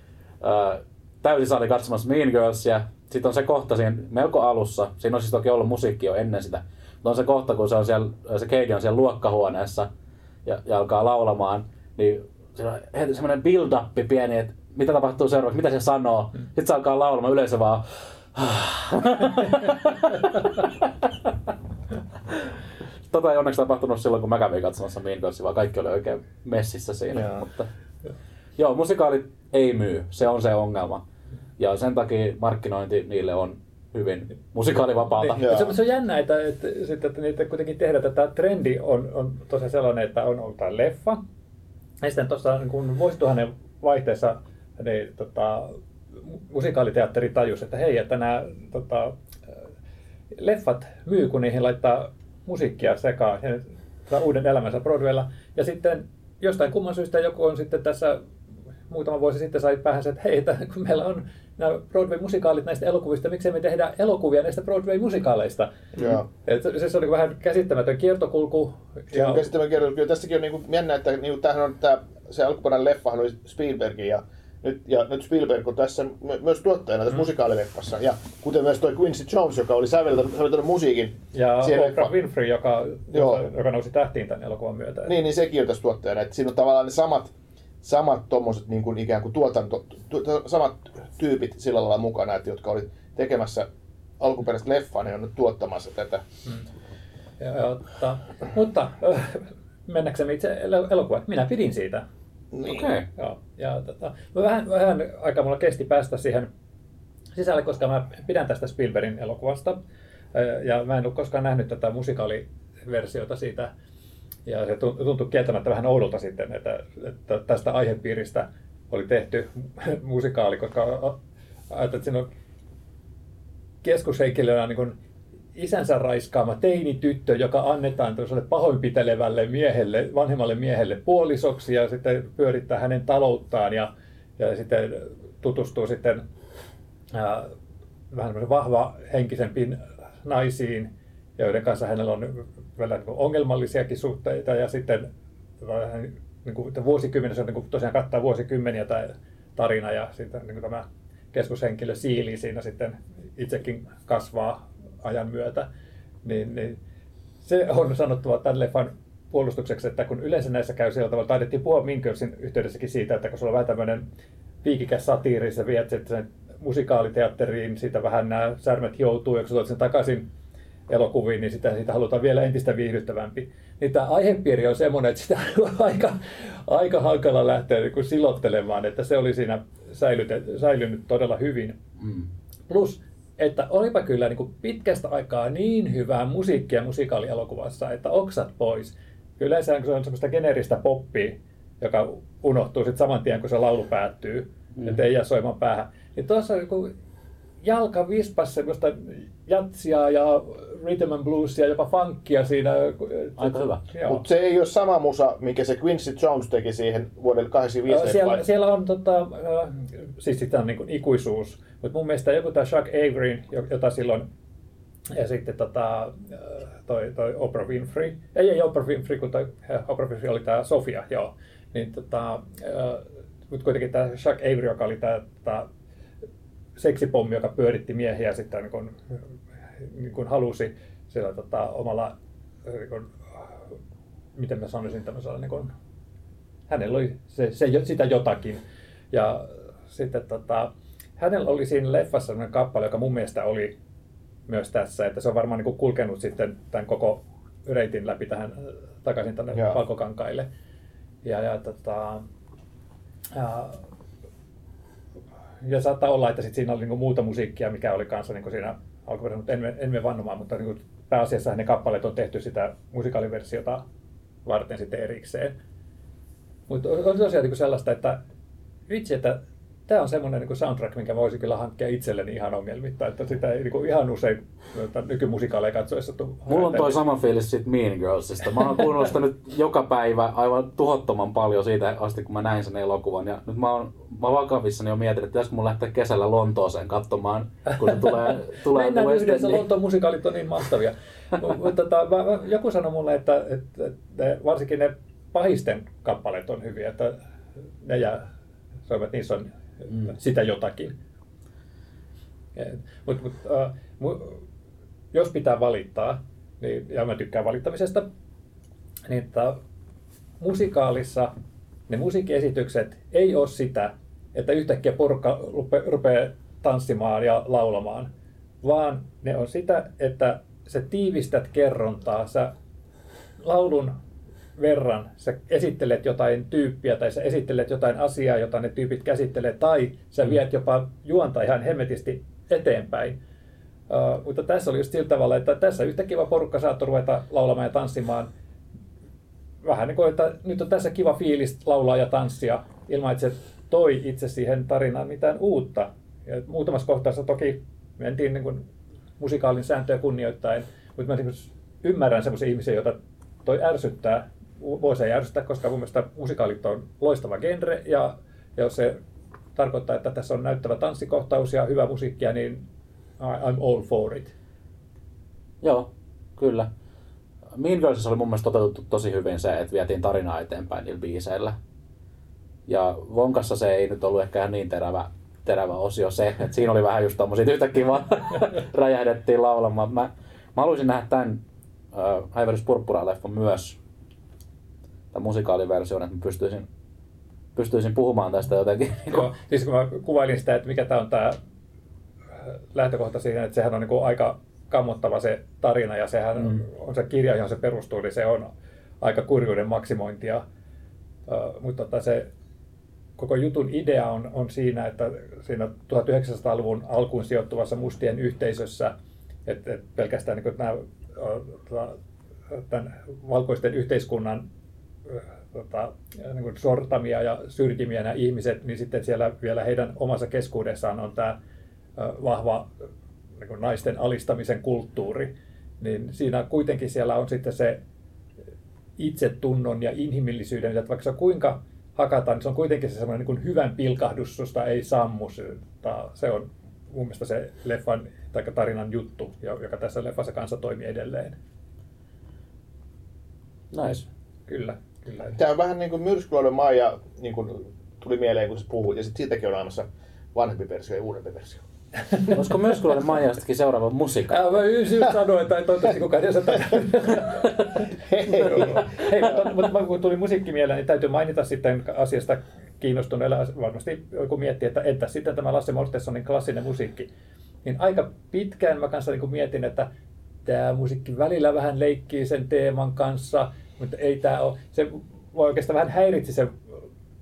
äh, täysi sali katsomassa Mean Girlsia. Sitten on se kohta siinä melko alussa. Siinä on siis toki ollut musiikki jo ennen sitä. Mutta on se kohta, kun se, on siellä, se Katie on siellä luokkahuoneessa ja, ja alkaa laulamaan. Niin siinä on heti semmoinen build-up pieni, että mitä tapahtuu seuraavaksi, mitä se sanoo. Sitten se alkaa laulamaan, yleensä vaan Tota ei onneksi tapahtunut silloin, kun mä kävin katsomassa Mean Girlsia, vaan kaikki oli oikein messissä siinä. Joo. Mutta, joo, musikaalit ei myy, se on se ongelma. Ja sen takia markkinointi niille on hyvin musikaalivapaata. Niin, se, se on jännä, että, että, että, että niitä kuitenkin tehdään, että tämä trendi on, on tosiaan sellainen, että on ollut tämä leffa. Ja sitten tuossa niin vuosituhannen vaihteessa niin, tota, musikaaliteatteri tajusi, että hei, että nämä tota, leffat myy, kun niihin laittaa musiikkia sekaan ja saa uuden elämänsä Broadwaylla. Ja sitten jostain kumman syystä joku on sitten tässä muutama vuosi sitten sai päähän että hei, että kun meillä on nämä Broadway-musikaalit näistä elokuvista, miksei me tehdä elokuvia näistä Broadway-musikaaleista. Joo. Et se, se oli vähän käsittämätön kiertokulku. Ja... Käsittämään kerran, kyllä tässäkin on niinku jännä, että niinku, tämähän on tää, se alkuperäinen leffahan oli Spielbergin ja nyt, ja nyt Spielberg on tässä my- myös tuottajana tässä mm. musikaalileffassa. Ja kuten myös toi Quincy Jones, joka oli säveltänyt, säveltänyt musiikin Ja Oprah. Winfrey, joka, Joo. joka, joka nousi tähtiin tämän elokuvan myötä. Niin, niin sekin on tässä tuottajana. Että siinä on tavallaan ne samat, samat tommoset niin kuin ikään kuin tuotanto, tu, tu, samat tyypit sillä lailla mukana, että jotka oli tekemässä alkuperäistä leffaa, niin on nyt tuottamassa tätä. Ja, ja, mutta, mutta äh, mennäksemme itse el- elokuvaan. Minä pidin siitä. Niin. Okei. Joo, ja tota, vähän, vähän aikaa mulla kesti päästä siihen sisälle, koska mä pidän tästä Spielbergin elokuvasta. Ö, Ja mä en ole koskaan nähnyt tätä musikaaliversiota siitä. Ja se tun- tuntui kieltämättä vähän oudolta sitten, että, että tästä aihepiiristä oli tehty musikaali, koska ajattelin, että siinä on keskushenkilönä niin isänsä raiskaama teinityttö, joka annetaan pahoinpitelevälle miehelle, vanhemmalle miehelle puolisoksi ja sitten pyörittää hänen talouttaan ja, ja sitten tutustuu sitten ää, vähän vahva henkisempiin naisiin, joiden kanssa hänellä on vielä niin ongelmallisiakin suhteita ja sitten niin kuin, se on niin kuin, tosiaan kattaa vuosikymmeniä tämä tarina ja sitten niin kuin tämä keskushenkilö Siili siinä sitten itsekin kasvaa ajan myötä, niin, niin se on sanottava tämän leffan puolustukseksi, että kun yleensä näissä käy sillä tavalla, taidettiin puhua Minkersin yhteydessäkin siitä, että kun sulla on vähän tämmöinen piikikäs satiiri, sä viet sen musikaaliteatteriin, siitä vähän nämä särmet joutuu, ja kun sä sen takaisin elokuviin, niin sitä, siitä halutaan vielä entistä viihdyttävämpi. Niin tämä aihepiiri on semmoinen, että sitä on aika, aika hankala lähteä niin kuin silottelemaan, että se oli siinä säilynyt todella hyvin. Mm. Plus, että olipa kyllä niin kuin pitkästä aikaa niin hyvää musiikkia musikaalielokuvassa, että oksat pois. Yleensä se on semmoista geneeristä poppia, joka unohtuu sitten saman tien, kun se laulu päättyy, mm. että ei jää soimaan päähän. Niin tuossa joku jalka vispas semmoista jatsia ja rhythm and bluesia, jopa funkia siinä. Aika hyvä. Mutta se ei ole sama musa, minkä se Quincy Jones teki siihen vuodelle 85 siellä, leffaan. siellä on tota, äh, siis sitä on niin kuin ikuisuus, mutta mun mielestä joku tämä Chuck Averyn, jo- jota silloin ja sitten tota, äh, toi, toi Oprah Winfrey, ei, ei Oprah Winfrey, kun toi äh, Oprah Winfrey oli tämä Sofia, joo. Niin tota, mutta kuitenkin tämä Chuck Avery, joka oli tämä tota, seksipommi, joka pyöritti miehiä sitten niin kun, niin kun halusi sillä tota, omalla, niin kun, miten mä sanoisin tämmöisellä, niin kun, hänellä oli se, se, sitä jotakin. Ja sitten tota, hänellä oli siinä leffassa sellainen kappale, joka mun mielestä oli myös tässä, että se on varmaan niin kuin kulkenut sitten tämän koko reitin läpi tähän takaisin tänne valkokankaille. Ja, ja, tota, ja, ja saattaa olla, että sit siinä oli niinku muuta musiikkia, mikä oli kanssa niinku siinä alkuperäisessä, mutta en, me- en mene vannomaan, mutta niinku pääasiassa ne kappaleet on tehty sitä musikaaliversiota varten sitten erikseen. Mutta on tosiaan niinku sellaista, että vitsi, että tämä on semmoinen niin soundtrack, minkä voisi kyllä hankkia itselleni ihan ongelmitta, että sitä ei niin ihan usein nykymusikaaleja katsoessa tuu Mulla on toi sama fiilis siitä Mean Girlsista. Mä oon kuunnellut sitä nyt joka päivä aivan tuhottoman paljon siitä asti, kun mä näin sen elokuvan. Ja nyt mä oon, mä vakavissani jo mietin, että pitäisikö mun lähteä kesällä Lontooseen katsomaan, kun se tulee, tulee Mennään West yhdessä, Endiin. Lontoon musikaalit on niin mahtavia. Mutta tota, joku sanoi mulle, että, että, että varsinkin ne pahisten kappaleet on hyviä, että ne ja soivat, niissä on Mm. sitä jotakin. Mutta mut, äh, mu- jos pitää valittaa, niin, ja mä tykkään valittamisesta, niin että musikaalissa ne musiikkiesitykset ei ole sitä, että yhtäkkiä porukka rupe- rupeaa tanssimaan ja laulamaan, vaan ne on sitä, että sä tiivistät kerrontaa, sä laulun verran sä esittelet jotain tyyppiä tai sä esittelet jotain asiaa, jota ne tyypit käsittelee, tai sä viet jopa juonta ihan hemmetisti eteenpäin. Uh, mutta tässä oli just sillä tavalla, että tässä yhtäkkiä vaan porukka saattoi ruveta laulamaan ja tanssimaan. Vähän niin kuin, että nyt on tässä kiva fiilis laulaa ja tanssia, ilman että se toi itse siihen tarinaan mitään uutta. Ja muutamassa kohtaa toki mentiin niin kuin musikaalin sääntöjä kunnioittain, mutta mä niin ymmärrän sellaisia ihmisiä, joita toi ärsyttää. Voisi ei ärsyttää, koska mun mielestä musikaalit on loistava genre, ja jos se tarkoittaa, että tässä on näyttävä tanssikohtaus ja hyvä musiikkia, niin I'm all for it. Joo, kyllä. Mean Girlsissa oli mun mielestä toteutettu tosi hyvin se, että vietiin tarinaa eteenpäin niillä biiseillä. Ja Vonkassa se ei nyt ollut ehkä niin terävä, terävä osio se, että siinä oli vähän just tommosia, yhtäkkiä vaan räjähdettiin laulamaan. Mä, mä haluaisin nähdä tämän äh, Häivähdys Purppura-leffon myös, tämän musikaaliversion, että mä pystyisin, pystyisin puhumaan tästä jotenkin. Joo, siis kun mä kuvailin sitä, että mikä tämä on tämä lähtökohta siihen, että sehän on niin aika kammottava se tarina ja sehän mm. on se kirja, johon se perustuu, niin se on aika kurjuuden maksimointia. Uh, mutta tota se koko jutun idea on, on siinä, että siinä 1900-luvun alkuun sijoittuvassa mustien yhteisössä, että, että pelkästään niin nämä, tämän valkoisten yhteiskunnan tota, niin kuin sortamia ja syrjimiä nämä ihmiset, niin sitten siellä vielä heidän omassa keskuudessaan on tämä vahva niin kuin naisten alistamisen kulttuuri. Niin siinä kuitenkin siellä on sitten se itsetunnon ja inhimillisyyden, että vaikka se kuinka hakataan, niin se on kuitenkin se semmoinen niin hyvän pilkahdus, josta ei sammu. Se- on mun mielestä se leffan tai tarinan juttu, jo- joka tässä leffassa kanssa toimii edelleen. Nice. Kyllä, kyllä. Tämä on vähän niin kuin Myrskyloiden Maija niin kuin tuli mieleen, kun se puhui, ja sitten siitäkin on olemassa vanhempi versio ja uudempi versio. Olisiko Myrskyläinen Maijastakin seuraava musiikka? Ää, mä just sanoa, että toivottavasti kukaan ei tätä. Hei, mutta, mutta kun tuli musiikki mieleen, niin täytyy mainita sitten asiasta kiinnostuneella varmasti joku miettii, että entä sitten tämä Lasse Mortessonin klassinen musiikki. Niin aika pitkään mä kanssa niin mietin, että tämä musiikki välillä vähän leikkii sen teeman kanssa, mutta ei tämä ole, se voi oikeastaan vähän häiritsi se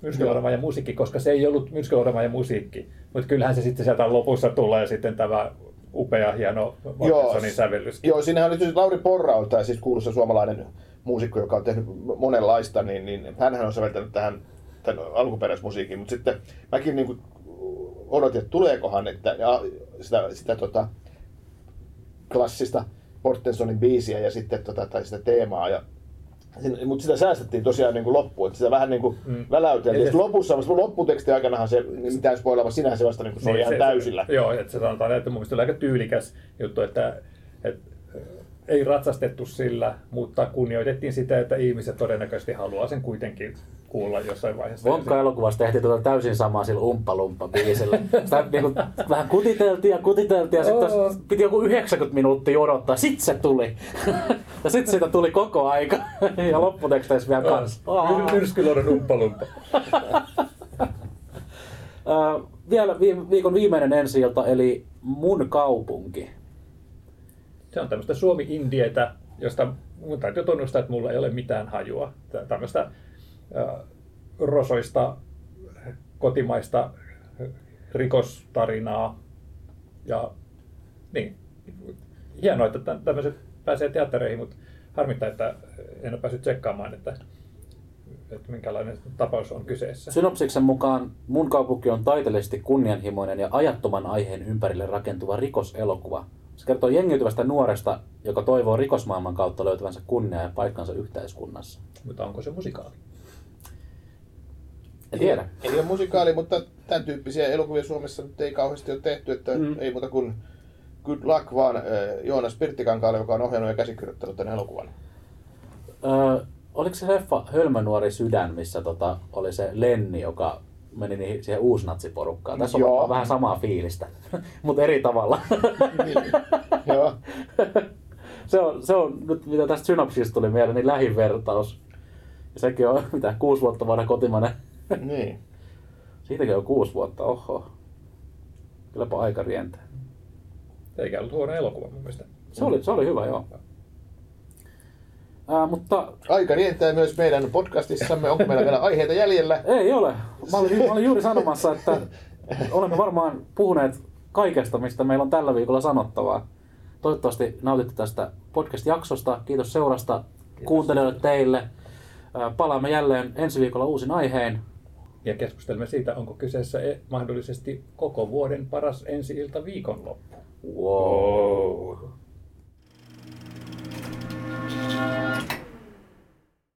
Myrskyluodama ja musiikki, koska se ei ollut Myrskyluodama ja musiikki. Mutta kyllähän se sitten sieltä lopussa tulee sitten tämä upea, hieno Mortensonin sävellys. Joo, siinähän oli siis Lauri Porra, tämä siis kuuluisa suomalainen muusikko, joka on tehnyt monenlaista, niin, niin hänhän on säveltänyt tähän tämän alkuperäismusiikin, mutta sitten mäkin niin kuin odotin, että tuleekohan että, ja sitä, sitä tota, klassista Mortensonin biisiä ja sitten tota, tai sitä teemaa. Ja, mutta sitä säästettiin tosiaan niin kuin loppuun, että sitä vähän niin kuin mm. väläyteltiin. Eli lopussa, lopputeksti aikanahan se, mitään spoilaava sinänsä se vasta niin kuin, se niin, ihan se, täysillä. Se, joo, että se sanotaan, että mun mielestä oli aika tyylikäs juttu, että, että ei ratsastettu sillä, mutta kunnioitettiin sitä, että ihmiset todennäköisesti haluaa sen kuitenkin kuulla jossain vaiheessa. Vonkka elokuvassa tehtiin tuota täysin samaa sillä umppalumpa biisillä. Sitä niin kuin, vähän kutiteltiin ja kutiteltiin ja sitten oh. piti joku 90 minuuttia odottaa. Sitten se tuli. ja sitten siitä tuli koko aika. ja lopputeksteissä vielä kanssa. Oh. Myrskyluodon umppalumpa. Uh, vielä viikon viimeinen ensi eli Mun kaupunki. Se on tämmöistä Suomi-indietä, josta mun täytyy tunnustaa, että mulla ei ole mitään hajua. Tämmöistä rosoista kotimaista rikostarinaa. Ja niin, hienoa, että tämmöiset pääsee teattereihin, mutta harmittaa, että en ole päässyt tsekkaamaan, että, että minkälainen tapaus on kyseessä. Synopsiksen mukaan mun kaupunki on taiteellisesti kunnianhimoinen ja ajattoman aiheen ympärille rakentuva rikoselokuva. Se kertoo jengiytyvästä nuoresta, joka toivoo rikosmaailman kautta löytävänsä kunnia ja paikkansa yhteiskunnassa. Mutta onko se musikaali? En tiedä. Ei, ole musikaali, mutta tämän tyyppisiä elokuvia Suomessa nyt ei kauheasti ole tehty, että mm. ei muuta kuin good luck vaan äh, Joonas Pirttikankaalle, joka on ohjannut ja käsikirjoittanut tämän elokuvan. Öö, oliko se leffa Hölmönuori sydän, missä tota, oli se Lenni, joka meni niihin, siihen uusnatsiporukkaan. Tässä on Joo. vähän samaa fiilistä, mutta eri tavalla. Joo. se, on, se on nyt, mitä tästä synopsista tuli mieleen, niin lähivertaus. Ja sekin on mitä, kuusi vuotta vanha kotimainen niin. Siitäkin on kuusi vuotta, oho. Kylläpä aika rientää. Eikä ollut huono elokuva mun mielestä. Se oli, se oli hyvä, joo. Ää, mutta... Aika rientää myös meidän podcastissamme. Onko meillä vielä aiheita jäljellä? Ei ole. Mä olin, mä olin juuri sanomassa, että olemme varmaan puhuneet kaikesta, mistä meillä on tällä viikolla sanottavaa. Toivottavasti nautitte tästä podcast-jaksosta. Kiitos seurasta Kiitos. kuuntelijoille teille. Palaamme jälleen ensi viikolla uusin aiheen ja keskustelemme siitä, onko kyseessä e- mahdollisesti koko vuoden paras ensi-ilta viikonloppu. Wow.